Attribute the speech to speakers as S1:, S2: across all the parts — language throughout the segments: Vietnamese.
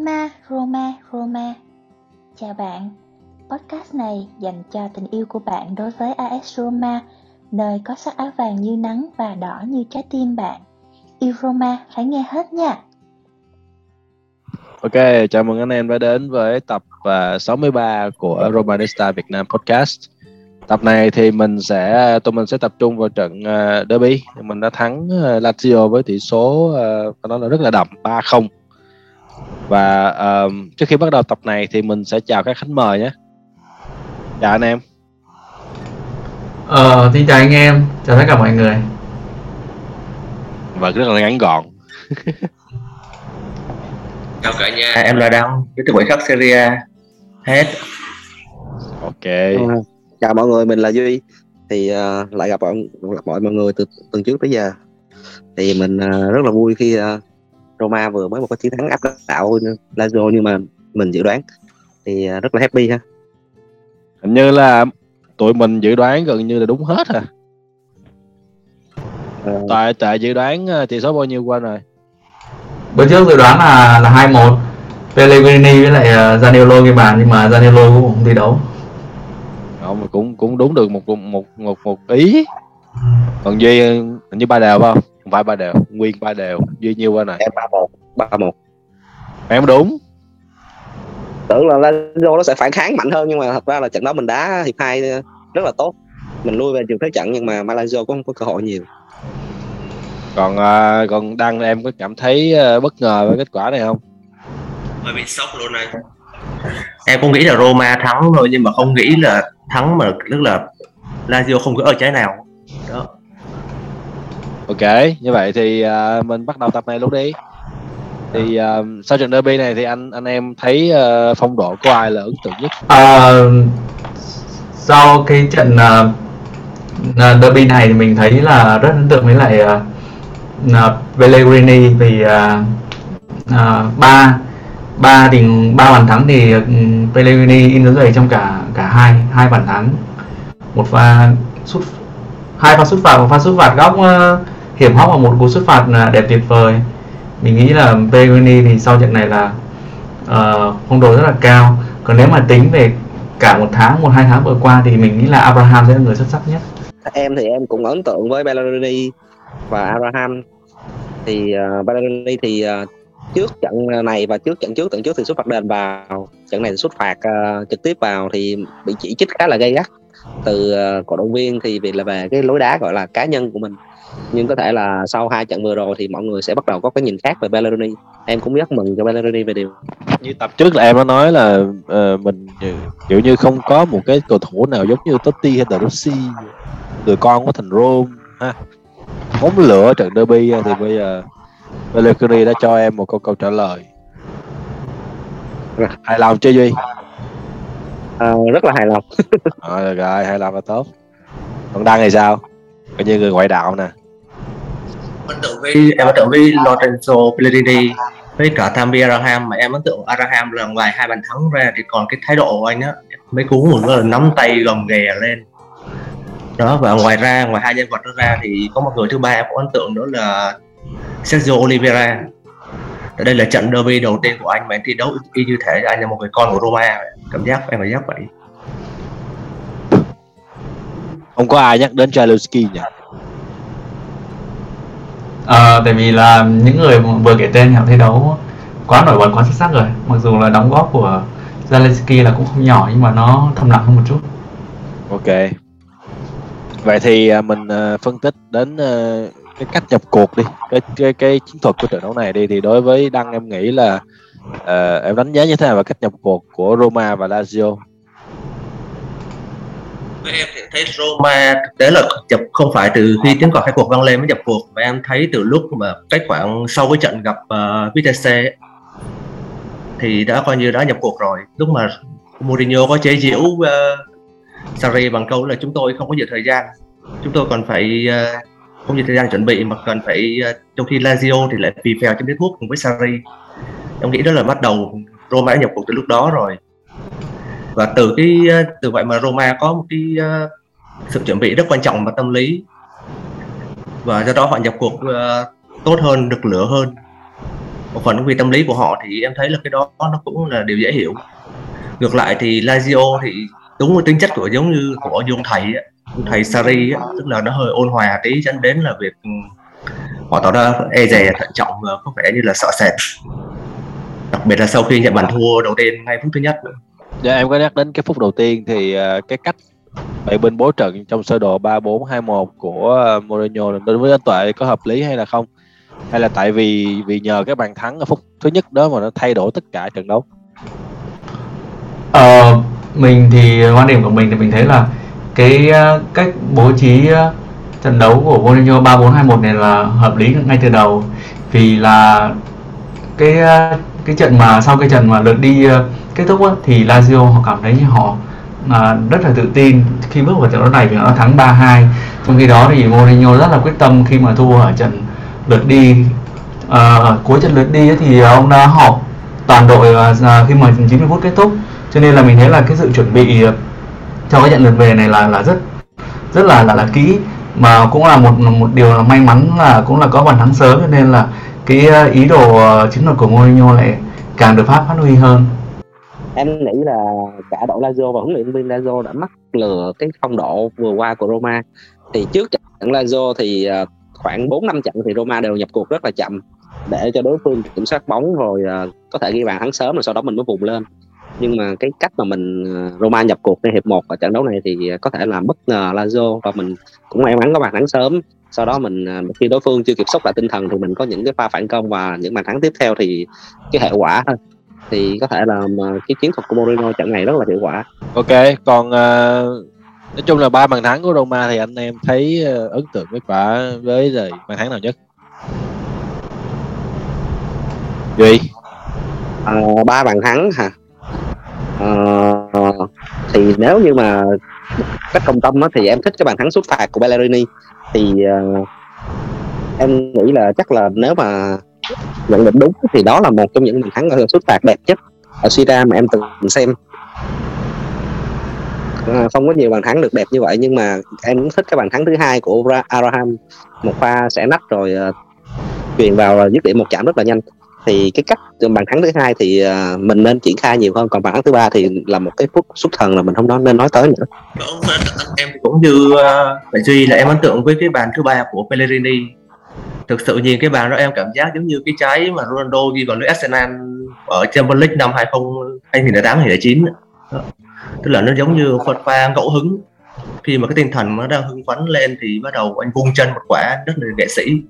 S1: Roma, Roma, Roma. Chào bạn. Podcast này dành cho tình yêu của bạn đối với AS Roma, nơi có sắc áo vàng như nắng và đỏ như trái tim bạn. Yêu Roma phải nghe hết nha.
S2: Ok, chào mừng anh em đã đến với tập à, 63 của Romanista Việt Nam Podcast. Tập này thì mình sẽ tụi mình sẽ tập trung vào trận à, derby. Mình đã thắng à, Lazio với tỷ số nó là rất là đậm 3-0 và uh, trước khi bắt đầu tập này thì mình sẽ chào các khách mời nhé. Chào anh em.
S3: Ờ xin chào anh em. Chào tất cả mọi người.
S2: Và rất là ngắn gọn.
S4: Chào cả nhà. Em là đăng đến từ buổi khắc Serie hết.
S2: Ok.
S5: Uh, chào mọi người mình là duy. Thì uh, lại gặp mọi, gặp mọi người từ tuần trước tới giờ. Thì mình uh, rất là vui khi uh, Roma vừa mới một cái chiến thắng áp đảo Lazio nhưng mà mình dự đoán thì à, rất là happy ha.
S2: Hình như là tụi mình dự đoán gần như là đúng hết à, à... tại tại dự đoán à, tỷ số bao nhiêu quên rồi?
S3: Bữa trước dự đoán là là hai một. Pellegrini với lại uh, Zaniolo ghi bàn nhưng mà Zaniolo cũng không thi đấu.
S2: Không cũng cũng đúng được một một một một ý. Còn duy hình như ba đều không không phải ba đều nguyên ba đều duy nhiêu bên này.
S5: Em ba một ba một.
S2: Em đúng.
S5: Tưởng là Lazio nó sẽ phản kháng mạnh hơn nhưng mà thật ra là trận đó mình đá hiệp hai rất là tốt. Mình lui về trường thế trận nhưng mà Malaysia cũng không có cơ hội nhiều.
S2: Còn uh, còn đăng em có cảm thấy uh, bất ngờ với kết quả này không?
S4: Hơi bị sốc luôn này em cũng nghĩ là Roma thắng thôi nhưng mà không nghĩ là thắng mà tức là Lazio không có ở trái nào
S2: ok như vậy thì uh, mình bắt đầu tập này luôn đi. Thì uh, sau trận derby này thì anh anh em thấy uh, phong độ của ai là ấn tượng nhất?
S3: Uh, sau cái trận uh, derby này thì mình thấy là rất ấn tượng với lại uh, uh, Pellegrini vì ba uh, ba thì ba bàn thắng thì uh, Pellegrini in dấu giày trong cả cả hai hai bàn thắng. Một pha sút hai pha sút phạt một pha sút phạt góc uh, hiểm hóc và một cú xuất phạt là đẹp tuyệt vời. Mình nghĩ là Pellegrini thì sau trận này là uh, phong độ rất là cao. Còn nếu mà tính về cả một tháng một hai tháng vừa qua thì mình nghĩ là Abraham sẽ là người xuất sắc nhất.
S5: Em thì em cũng ấn tượng với Pellegrini và Abraham. Thì ờ, uh, Pellegrini thì uh, trước trận này và trước trận trước trận trước thì xuất phạt đền vào. Trận này thì xuất phạt uh, trực tiếp vào thì bị chỉ trích khá là gay gắt. Từ uh, cổ động viên thì vì là về cái lối đá gọi là cá nhân của mình nhưng có thể là sau hai trận vừa rồi thì mọi người sẽ bắt đầu có cái nhìn khác về Bellerini. Em cũng rất mừng cho Bellerini về điều
S2: như tập trước là em đã nói là uh, mình kiểu như không có một cái cầu thủ nào giống như Totti hay là Rossi người con của thành Rome ha. Bóng lửa trận derby thì bây giờ Bellerini đã cho em một câu câu trả lời. Hài lòng chưa duy?
S5: À, rất là hài lòng.
S2: Rồi, rồi hài lòng là tốt. Còn đăng thì sao? Coi như người ngoại đạo nè
S4: ấn tượng với em ấn tượng với Lorenzo Pellegrini với cả Tammy Abraham mà em ấn tượng Abraham là ngoài hai bàn thắng ra thì còn cái thái độ của anh á mấy cú một là nắm tay gầm ghè lên. Đó và ngoài ra ngoài hai nhân vật đó ra thì có một người thứ ba em cũng ấn tượng đó là Sergio Oliveira. Đây là trận derby đầu tiên của anh mà anh thi đấu y như thể anh là một người con của Roma. Cảm giác em phải giác vậy.
S2: Không có ai nhắc đến Chalowski nhỉ
S3: à, tại vì là những người vừa kể tên họ thi đấu quá nổi bật quá xuất sắc rồi. Mặc dù là đóng góp của Zelensky là cũng không nhỏ nhưng mà nó thầm lặng hơn một chút.
S2: Ok. Vậy thì à, mình à, phân tích đến à, cái cách nhập cuộc đi cái cái cái chiến thuật của trận đấu này đi. Thì đối với đăng em nghĩ là uh, em đánh giá như thế nào về cách nhập cuộc của Roma và Lazio?
S4: Với em thì thấy Roma thực tế là nhập không phải từ khi tiếng còi khai cuộc vang lên mới nhập cuộc và em thấy từ lúc mà cách khoảng sau cái trận gặp ờ, uh, Vitesse thì đã coi như đã nhập cuộc rồi. Lúc mà Mourinho có chế giễu uh, Sarri bằng câu là chúng tôi không có nhiều thời gian. Chúng tôi còn phải uh, không nhiều thời gian chuẩn bị mà cần phải uh, trong khi Lazio thì lại vì phèo trong điếu thuốc cùng với Sarri. Em nghĩ đó là bắt đầu Roma đã nhập cuộc từ lúc đó rồi và từ cái ờ, từ vậy mà Roma có một cái ờ, sự chuẩn bị rất quan trọng và tâm lý. Và do đó họ nhập cuộc ờ, tốt hơn, được lửa hơn. Một phần vì tâm lý của họ thì em thấy là cái đó nó cũng là điều dễ hiểu. Ngược lại thì Lazio thì đúng với tính chất của giống như của dung thầy thầy Sari tức là nó hơi ôn hòa tí dẫn đến là việc ừ, họ tỏ ra e dè, thận trọng và có vẻ như là sợ sệt. Đặc biệt là sau khi nhận bàn thua đầu tiên ngay phút thứ nhất.
S2: Dạ em có nhắc đến cái phút đầu tiên thì uh, cái cách bảy bên bố trận trong sơ đồ 3-4-2-1 của uh, Mourinho đối với anh Tuệ có hợp lý hay là không? Hay là tại vì vì nhờ cái bàn thắng ở phút thứ nhất đó mà nó thay đổi tất cả trận đấu?
S3: Ờ, mình thì quan điểm của mình thì mình thấy là cái uh, cách bố trí uh, trận đấu của Mourinho 3-4-2-1 này là hợp lý ngay từ đầu vì là cái uh, cái trận mà sau cái trận mà lượt đi uh, kết thúc á, thì Lazio họ cảm thấy như họ à, rất là tự tin khi bước vào trận đấu này vì họ thắng 3-2 trong khi đó thì Mourinho rất là quyết tâm khi mà thua ở trận lượt đi à, cuối trận lượt đi thì ông đã họp toàn đội ờ, à, khi mà 90 phút kết thúc. Cho nên là mình thấy là cái sự chuẩn bị cho cái trận lượt về này là là rất rất là là là kỹ. Mà cũng là một một điều là may mắn là cũng là có bàn thắng sớm cho nên là cái ờ, ý đồ ờ, chiến thuật của Mourinho lại càng được phát phát huy hơn.
S5: Em nghĩ là cả đội Lazio và huấn luyện viên Lazio đã mắc lừa cái phong độ vừa qua của Roma. Thì trước trận Lazio thì ờ, khoảng 4 năm trận thì Roma đều nhập cuộc rất là chậm để cho đối phương kiểm soát bóng rồi có thể ghi bàn thắng sớm rồi sau đó mình mới vùng lên. Nhưng mà cái cách mà mình Roma nhập cuộc ใน hiệp 1 ở trận đấu này thì có thể làm bất ngờ Lazio và mình cũng may mắn có bàn thắng sớm sau đó mình khi đối phương chưa kịp sốc lại tinh thần thì mình có những cái pha phản công và những bàn thắng tiếp theo thì cái hệ quả thôi thì có thể là cái chiến thuật của Mourinho trận này rất là hiệu quả.
S2: Ok, còn uh, nói chung là ba bàn thắng của Roma thì anh em thấy uh, ấn tượng với quả với lời bàn thắng nào nhất?
S5: À, ba bàn thắng hả? À, thì nếu như mà cách công tâm á, thì em thích cái bàn thắng xuất phạt của Bellerini thì uh, em nghĩ là chắc là nếu mà nhận định đúng thì đó là một trong những bàn thắng ờ, xuất phạt đẹp nhất ở Sira mà em từng xem. Ờ, không có nhiều bàn thắng được đẹp như vậy nhưng mà em cũng thích cái bàn thắng thứ hai của Abraham. Một pha sẽ nách rồi uh, truyền vào dứt điểm một chạm rất là nhanh thì cái cách bàn thắng thứ hai thì uh, mình nên triển khai nhiều hơn còn bàn thắng thứ ba thì là một cái phút xuất thần là mình không nói nên nói tới nữa.
S4: Vâng, vâng, em cũng như uh, duy là em ấn tượng với cái bàn thứ ba của Pellegrini. Thực sự nhìn cái bàn đó em cảm giác giống như cái trái mà Ronaldo ghi vào lưới Arsenal ở Champions League năm 20 2008 2009 tức là nó giống như phật pha ngẫu hứng. Khi mà cái tinh thần nó đang hưng phấn lên thì bắt đầu anh vung chân một quả rất là nghệ sĩ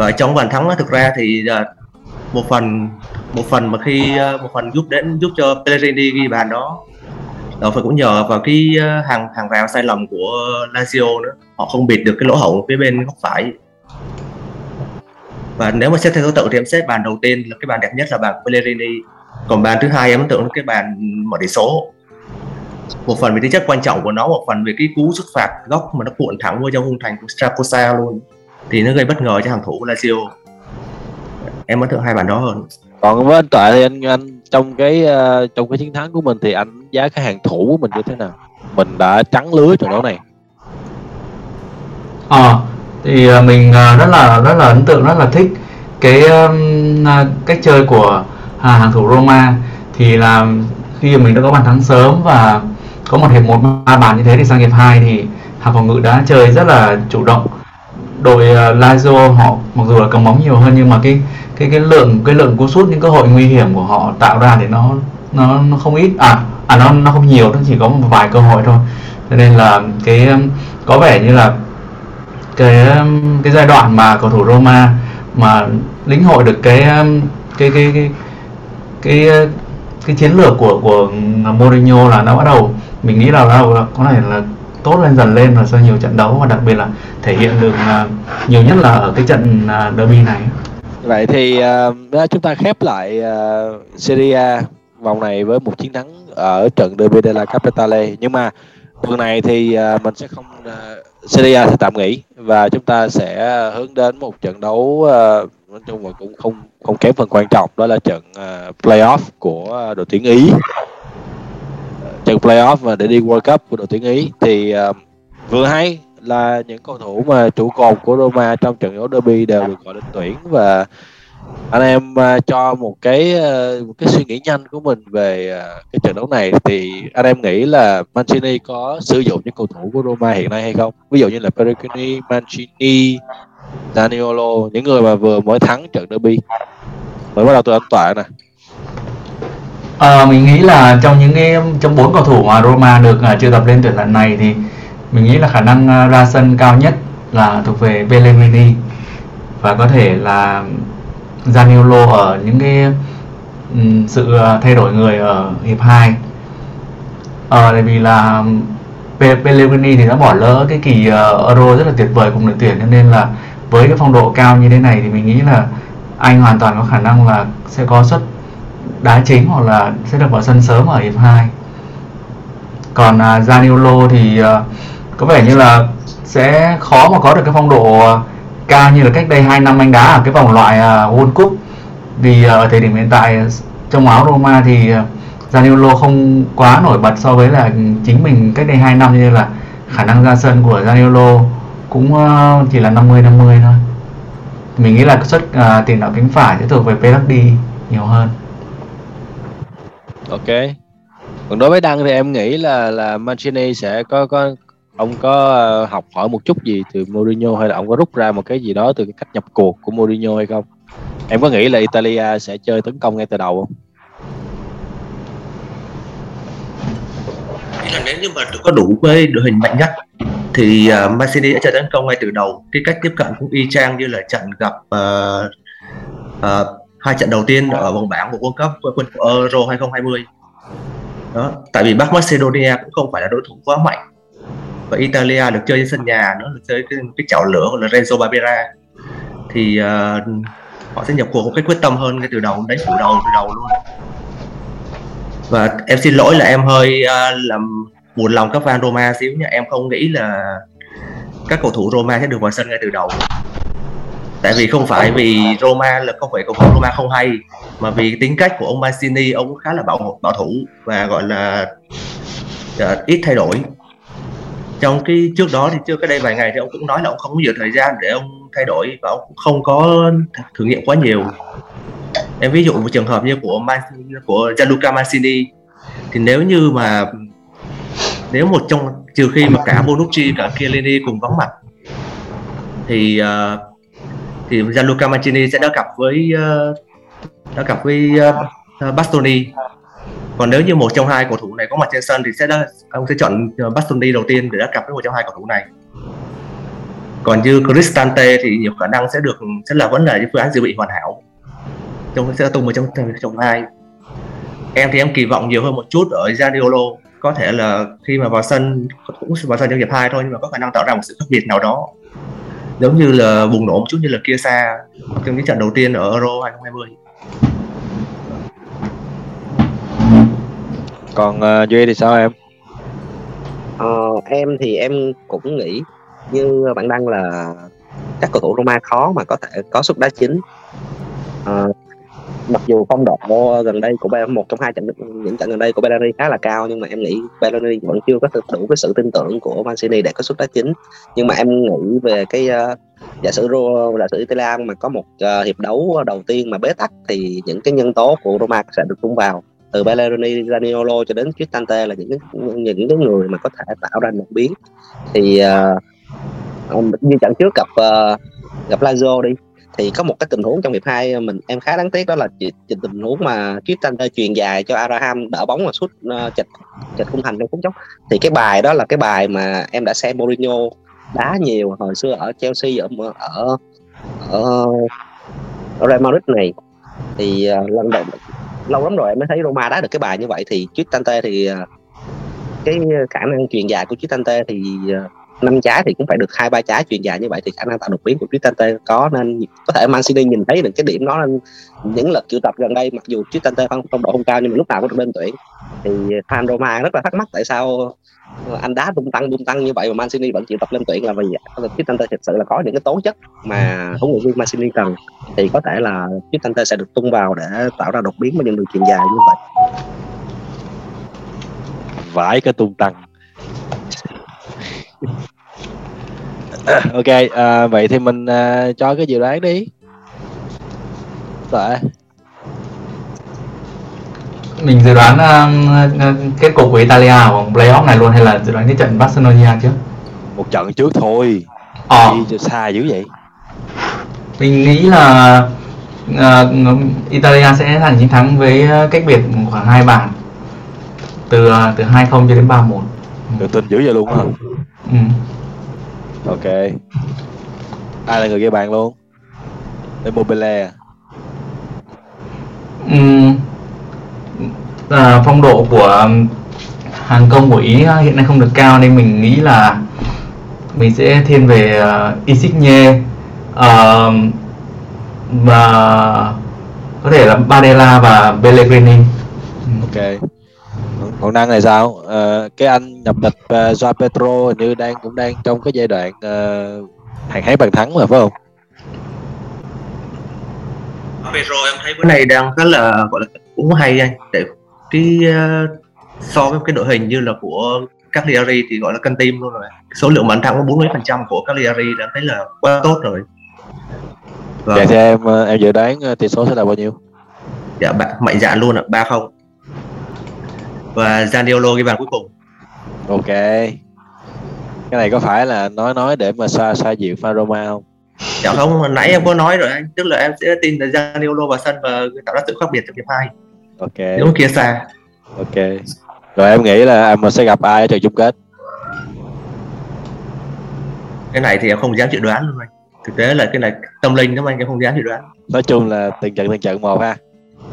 S4: và trong bàn thắng đó, thực ra thì à, một phần một phần mà khi à, một phần giúp đến giúp cho Pellegrini ghi bàn đó đó phải cũng nhờ vào cái à, hàng hàng rào sai lầm của Lazio nữa. Họ không bịt được cái lỗ hổng phía bên góc phải. Và nếu mà xét theo thứ tự thì em xét bàn đầu tiên là cái bàn đẹp nhất là bàn Pellegrini. Còn bàn thứ hai em ấn tượng là cái bàn mở tỷ số. Một phần vì tính chất quan trọng của nó một phần về cái cú xuất phạt góc mà nó cuộn thẳng vô trong khung thành của Stracosa luôn thì nó gây bất ngờ cho hàng thủ của Lazio. Em ấn tượng hai bàn đó hơn.
S2: Còn với anh Tuệ thì anh anh trong cái uh, trong cái chiến thắng của mình thì anh giá cái hàng thủ của mình như thế nào? Mình đã trắng lưới trận đấu này.
S3: Ờ à, thì uh, mình uh, rất là rất là ấn tượng rất là thích cái um, cách chơi của uh, hàng thủ Roma. Thì là khi mà mình đã có bàn thắng sớm và có một hiệp một ba bàn như thế thì sang hiệp 2 thì hàng phòng ngự đã chơi rất là chủ động đội uh, ờ, Lazio họ mặc dù là cầm bóng nhiều hơn nhưng mà cái cái cái lượng cái lượng cú sút những cơ hội nguy hiểm của họ tạo ra thì nó nó nó không ít. À à nó nó không nhiều nó chỉ có một vài cơ hội thôi. Cho nên là cái có vẻ như là cái cái giai đoạn mà cầu thủ Roma mà lĩnh hội được cái cái cái cái cái cái, cái chiến lược của của Mourinho là nó bắt đầu mình nghĩ là nó có thể là tốt lên dần lên và sau nhiều trận đấu và đặc biệt là thể hiện được uh, nhiều nhất là ở cái trận uh, derby này.
S2: Vậy thì uh, chúng ta khép lại uh, Serie A vòng này với một chiến thắng ở trận derby della Capitale. Nhưng mà tuần này thì uh, mình sẽ không uh, Serie A sẽ tạm nghỉ và chúng ta sẽ hướng đến một trận đấu uh, nói chung là cũng không không kém phần quan trọng đó là trận uh, playoff của uh, đội tuyển Ý trận playoff và để đi World Cup của đội tuyển Ý thì uh, vừa hay là những cầu thủ mà trụ cột của Roma trong trận đấu derby đều được gọi lên tuyển và anh em uh, cho một cái uh, một cái suy nghĩ nhanh của mình về uh, cái trận đấu này thì anh em nghĩ là Mancini có sử dụng những cầu thủ của Roma hiện nay hay không? Ví dụ như là Perugini, Mancini, Daniolo những người mà vừa mới thắng trận derby. Mới bắt đầu từ anh Tọa nè.
S3: À, mình nghĩ là trong những cái trong bốn cầu thủ mà Roma được uh, triệu tập lên tuyển lần này thì mình nghĩ là khả năng uh, ra sân cao nhất là thuộc về Pellegrini. Và có thể là Zaniolo ở những cái um, sự uh, thay đổi người ở hiệp 2 ờ, tại vì là Pellegrini thì đã bỏ lỡ cái kỳ uh, Euro rất là tuyệt vời cùng đội tuyển cho nên là với cái phong độ cao như thế này thì mình nghĩ là anh hoàn toàn có khả năng là sẽ có suất đá chính hoặc là sẽ được vào sân sớm ở hiệp 2 còn uh, Zaniolo thì uh, có vẻ như là sẽ khó mà có được cái phong độ uh, cao như là cách đây 2 năm anh đá ở cái vòng loại uh, World Cup. Vì uh, ở thời điểm hiện tại trong áo Roma thì uh, Zaniolo không quá nổi bật so với là chính mình cách đây 2 năm như là khả năng ra sân của Zaniolo cũng uh, chỉ là 50 50 thôi. Mình nghĩ là suất uh, tiền đạo cánh phải sẽ thuộc về Pellegrini nhiều hơn
S2: ok. Còn đối với đăng thì em nghĩ là là Mancini sẽ có có ông có ờ, học hỏi một chút gì từ Mourinho hay là ông có rút ra một cái gì đó từ cái cách nhập cuộc của Mourinho hay không? Em có nghĩ là Italia sẽ chơi tấn công ngay từ đầu không?
S4: Là nếu như mà có đủ với đội hình mạnh nhất thì ờ, uh, Mancini đã chơi tấn công ngay từ đầu. Cái cách tiếp cận cũng y chang như là trận gặp uh, uh, hai trận đầu tiên ở vòng bảng của World Cup quân của Euro 2020 đó tại vì Bắc Macedonia cũng không phải là đối thủ quá mạnh. Và Italia được chơi trên sân nhà nữa được chơi cái, cái chảo lửa của là Renzo Barbera thì uh, họ sẽ nhập cuộc một cách quyết tâm hơn ngay từ đầu đánh phủ đầu từ đầu luôn. Và em xin lỗi là em hơi uh, làm buồn lòng các fan Roma xíu nha. Em không nghĩ là các cầu thủ Roma sẽ được vào sân ngay từ đầu tại vì không phải vì Roma là không phải cầu thủ Roma không hay mà vì tính cách của ông Mancini ông khá là bảo bảo thủ và gọi là uh, ít thay đổi. Trong cái trước đó thì trước cái đây vài ngày thì ông cũng nói là ông không có nhiều thời gian để ông thay đổi và ông cũng không có thử nghiệm quá nhiều. Em ví dụ một trường hợp như của Man, của Gianluca Mancini thì nếu như mà nếu một trong trừ khi mà cả Bonucci cả Chiellini cùng vắng mặt thì uh, thì Gianluca Mancini sẽ đã cặp với ờ, uh, đã cặp với uh, Bastoni. Còn nếu như một trong hai cầu thủ này có mặt trên sân thì sẽ đã, ông sẽ chọn Bastoni đầu tiên để đá cặp với một trong hai cầu thủ này. Còn như Cristante thì nhiều khả năng sẽ được sẽ là vẫn là những phương án dự bị hoàn hảo. Trong sẽ tung vào trong trong hai. Em thì em kỳ vọng nhiều hơn một chút ở Zaniolo. Có thể là khi mà vào sân cũng vào sân trong hiệp hai thôi nhưng mà có khả năng tạo ra một sự khác biệt nào đó giống như là bùng nổ một chút như là kia xa trong những trận đầu tiên ở Euro 2020
S2: còn uh, Duy thì sao em?
S5: Ờ, em thì em cũng nghĩ như bạn đăng là các cầu thủ Roma khó mà có thể có suất đá chính. Ờ, mặc dù phong độ gần đây của một trong hai trận những trận gần đây của Bellerini khá là cao nhưng mà em nghĩ Bellerini vẫn chưa có thực đủ cái sự tin tưởng của Mancini để có suất đá chính nhưng mà em nghĩ về cái uh, giả sử Ro, giả sử Italia mà có một uh, hiệp đấu đầu tiên mà bế tắc thì những cái nhân tố của Roma sẽ được tung vào. Từ Bellerini, Zaniolo cho đến Cristante là những những cái người mà có thể tạo ra một biến. Thì uh, như trận trước gặp uh, gặp Lazio đi thì có một cái tình huống trong hiệp 2 mình em khá đáng tiếc đó là tình huống mà Cristante truyền dài cho Araham đỡ bóng và sút ờ, uh, chịch chịch khung thành trong phút chốc. Thì cái bài đó là cái bài mà em đã xem Mourinho đá nhiều hồi xưa ở Chelsea ở ở ở, ở Real Madrid này. Thì uh, lần đầu lâu lắm rồi em mới thấy Roma đá được cái bài như vậy. Thì Cristante thì uh, cái khả năng truyền dài của Cristante thì uh, năm trái thì cũng phải được hai, ba trái truyền dài như vậy thì khả năng tạo đột biến của Cristante có nên có thể Mancini nhìn thấy được cái điểm đó nên những lần triệu tập gần đây, mặc dù Cristante phong phong độ không cao nhưng mà lúc nào cũng được lên tuyển. Thì fan Roma rất là thắc mắc tại sao anh đá tung tăng tung tăng như vậy mà Mancini vẫn chịu tập lên tuyển là vì Cristante thực sự là có những cái tố chất mà huấn luyện viên Mancini cần. Thì có thể là Cristante sẽ được tung vào để tạo ra đột biến với những đường truyền dài như vậy.
S2: Vãi cái tung tăng ok à, vậy thì mình à, cho cái dự đoán đi. Rồi
S3: mình dự đoán uh, kết cục của Italia ở vòng playoff này luôn hay là dự đoán cái trận Barcelona chứ
S2: một trận trước thôi.
S3: Ờ.
S2: Đi xa dữ vậy.
S3: Mình nghĩ là uh, Italia sẽ giành chiến thắng với cách biệt khoảng hai bàn. Từ uh, từ hai không cho đến ba một.
S2: Tự tin dữ vậy luôn hả
S3: ừ.
S2: ok. Ai là người ghi bàn luôn? Immobile à?
S3: Ừm, à, phong độ của hàng công của Ý hiện nay không được cao nên mình nghĩ là mình sẽ thiên về uh, Insigne. Uh, và có thể là Barella và Pellegrini.
S2: ok còn năng này sao? Ờ, cái anh nhập tịch uh, Joao Pedro hình như đang cũng đang trong cái giai đoạn uh, hàng hái bàn thắng mà phải không?
S4: Pedro em thấy bữa này đang rất là gọi là cũng hay anh. Để cái uh, so với cái đội hình như là của Cagliari thì gọi là cân tim luôn rồi. Số lượng bàn thắng có bốn mươi phần trăm của Cagliari đã thấy là quá tốt rồi.
S2: Dạ
S4: vâng.
S2: thì em ờ, em dự đoán ờ, tỷ số sẽ là bao nhiêu?
S4: dạ bạn mạnh dạn luôn ạ ba không và Zaniolo ghi bàn cuối cùng
S2: Ok. Cái này có phải là nói nói để mà xoa xoa dịu fan Roma không?
S4: dạ không hồi nãy em có nói rồi anh tức là em sẽ tin là Zaniolo vào sân và tạo ra sự khác biệt trong hiệp hai
S2: Ok.
S4: nếu kia xa
S2: Ok. Rồi em nghĩ là mình sẽ gặp ai ở trận chung kết?
S4: cái này thì em không dám dự đoán luôn anh thực tế là cái này tâm linh lắm anh em không dám dự đoán
S2: Nói chung là từng trận từng trận một ha.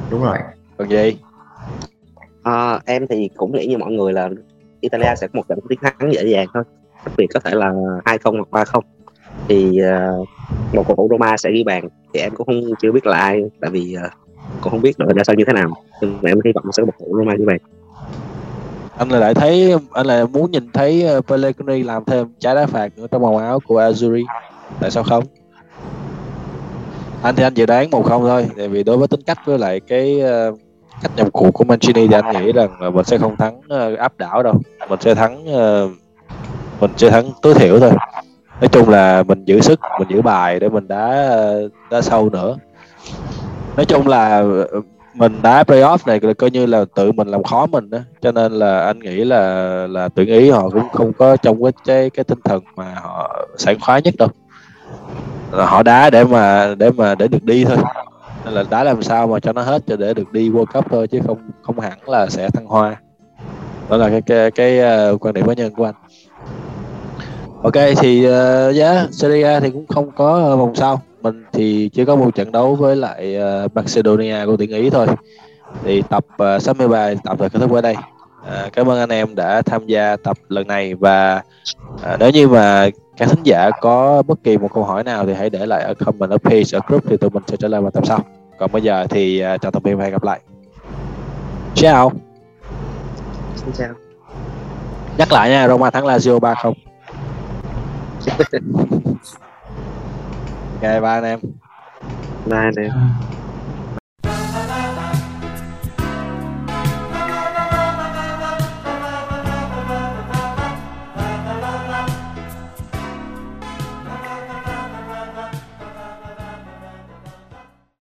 S4: đúng rồi
S2: Còn gì?
S5: À, em thì cũng nghĩ như mọi người là Italia sẽ có một trận chiến thắng dễ dàng thôi. Đặc biệt có thể là hai không hoặc ba không. Thì uh, một cầu thủ Roma sẽ ghi bàn. Thì em cũng không chưa biết là ai tại vì uh, cũng không biết đội ra sao như thế nào. Nhưng mà em hy vọng sẽ có một cầu thủ Roma ghi bàn.
S2: Anh là lại thấy anh là muốn nhìn thấy Pellegrini làm thêm trái đá phạt nữa trong màu áo của Azuri Tại sao không? Anh thì anh dự đoán một không thôi, tại vì đối với tính cách với lại cái uh, cách nhập cuộc của Mancini thì anh nghĩ rằng là mình sẽ không thắng ờ, áp đảo đâu, mình sẽ thắng ờ, mình sẽ thắng tối thiểu thôi. Nói chung là mình giữ sức, mình giữ bài để mình đá ờ, đá sâu nữa. Nói chung là mình đá playoff này là coi như là tự mình làm khó mình đó cho nên là anh nghĩ là là tuyển ý họ cũng không có trong cái cái, cái tinh thần mà họ sảng khoái nhất đâu Là họ đá để mà để mà để được đi thôi nên là đá làm sao mà cho nó hết cho để được đi World Cup thôi chứ không không hẳn là sẽ thăng hoa. Đó là cái cái, cái uh, quan điểm cá nhân của anh. Ok thì ờ, uh, yeah, Serie A thì cũng không có vòng sau. Mình thì chỉ có một trận đấu với lại uh, Macedonia của tuyển Ý thôi. Thì tập uh, 63 tập là kết thúc ở đây. À, cảm ơn anh em đã tham gia tập lần này và à, nếu như mà các thính giả có bất kỳ một câu hỏi nào thì hãy để lại ở comment ở page ở group thì tụi mình sẽ trả lời vào tập sau còn bây giờ thì à, chào tạm biệt và hẹn gặp lại. Ciao
S5: xin chào.
S2: Nhắc lại nha Roma thắng Lazio 3 không. Ok bye anh em.
S5: Bye anh em.